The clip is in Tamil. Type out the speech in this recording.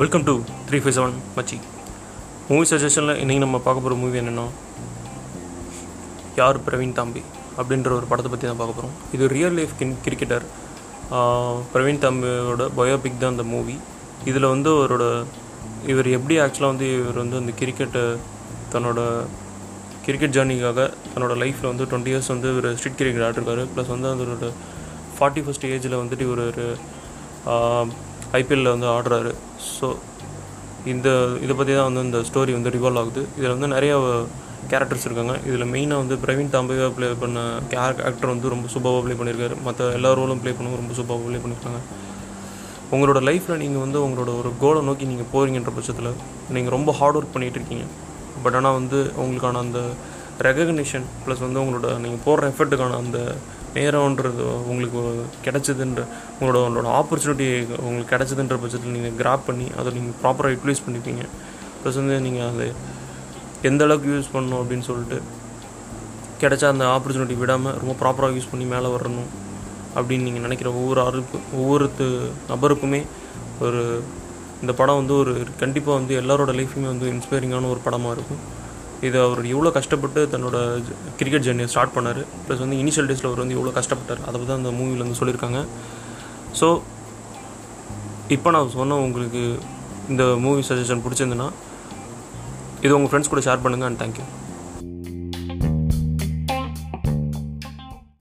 Welcome to three five seven மச்சி மூவி சஜஷனில் இன்றைக்கி நம்ம பார்க்க போகிற மூவி என்னென்னா யார் பிரவீன் தாம்பி அப்படின்ற ஒரு படத்தை பற்றி தான் பார்க்க போகிறோம் இது ரியல் லைஃப் கின் கிரிக்கெட்டர் பிரவீன் தாம்பியோட பயோபிக் தான் அந்த மூவி இதில் வந்து அவரோட இவர் எப்படி ஆக்சுவலாக வந்து இவர் வந்து அந்த கிரிக்கெட்டை தன்னோட கிரிக்கெட் ஜேர்னிக்காக தன்னோட லைஃப்பில் வந்து டுவெண்ட்டி இயர்ஸ் வந்து ஒரு ஸ்ட்ரீட் கிரிக்கெட் ஆடிருக்காரு. ப்ளஸ் வந்து அதோட ஃபார்ட்டி ஃபஸ்ட் ஏஜில் வந்துட்டு இவர் ஒரு ஐபிஎல்லில் வந்து ஆடுறாரு. ஸோ இந்த இதை பற்றி தான் வந்து இந்த ஸ்டோரி வந்து ரிவால்வ் ஆகுது. இதில் வந்து நிறைய கேரக்டர்ஸ் இருக்காங்க. இதில் மெயினாக வந்து பிரவீன் தாம்பேவா ப்ளே பண்ண கேர் ஆக்டர் வந்து ரொம்ப சூப்பராக ப்ளே பண்ணியிருக்காரு மற்ற எல்லா ரோலும் ப்ளே பண்ணவும் ரொம்ப சூப்பராக ப்ளே பண்ணியிருக்காங்க உங்களோட லைஃப்பில் நீங்கள் வந்து உங்களோட ஒரு கோலை நோக்கி நீங்கள் போகிறீங்கன்ற பட்சத்தில் நீங்கள் ரொம்ப ஹார்ட் ஒர்க் பண்ணிகிட்டு இருக்கீங்க. பட் ஆனால் வந்து உங்களுக்கான அந்த ரெகக்னிஷன் ப்ளஸ் வந்து உங்களோட நீங்கள் போடுற எஃபர்ட்டுக்கான அந்த நேரம்ன்றது உங்களுக்கு கிடைச்சதுன்ற உங்களோட உங்களோட ஆப்பர்ச்சுனிட்டி உங்களுக்கு கிடச்சதுன்ற பட்சத்தில் நீங்கள் கிராப் பண்ணி அதை நீங்கள் ப்ராப்பராக யூட்டிலைஸ் பண்ணிப்பீங்க ப்ளஸ் வந்து நீங்கள் அது எந்த அளவுக்கு யூஸ் பண்ணணும் அப்படின்னு சொல்லிட்டு கிடைச்ச அந்த ஆப்பர்ச்சுனிட்டி விடாமல் ரொம்ப ப்ராப்பராக யூஸ் பண்ணி மேலே வரணும் அப்படின்னு நீங்கள் நினைக்கிற ஒவ்வொரு ஆளுக்கு ஒவ்வொருத்து நபருக்குமே ஒரு இந்த படம் வந்து ஒரு கண்டிப்பாக வந்து எல்லாரோட லைஃப்புமே வந்து இன்ஸ்பைரிங்கான ஒரு படமாக இருக்கும். இது அவர் எவ்வளோ கஷ்டப்பட்டு தன்னோட கிரிக்கெட் ஜேர்னியை ஸ்டார்ட் பண்ணார். ப்ளஸ் வந்து இனிஷியல் டேஸில் அவர் வந்து எவ்வளோ கஷ்டப்பட்டார். அதை பற்றி அந்த மூவியில் வந்து சொல்லியிருக்காங்க. ஸோ இப்போ நான் சொன்ன உங்களுக்கு இந்த மூவி சஜஷன் பிடிச்சிருந்துன்னா இது உங்கள் ஃப்ரெண்ட்ஸ் கூட ஷேர் பண்ணுங்கள் அண்ட் தேங்க்யூ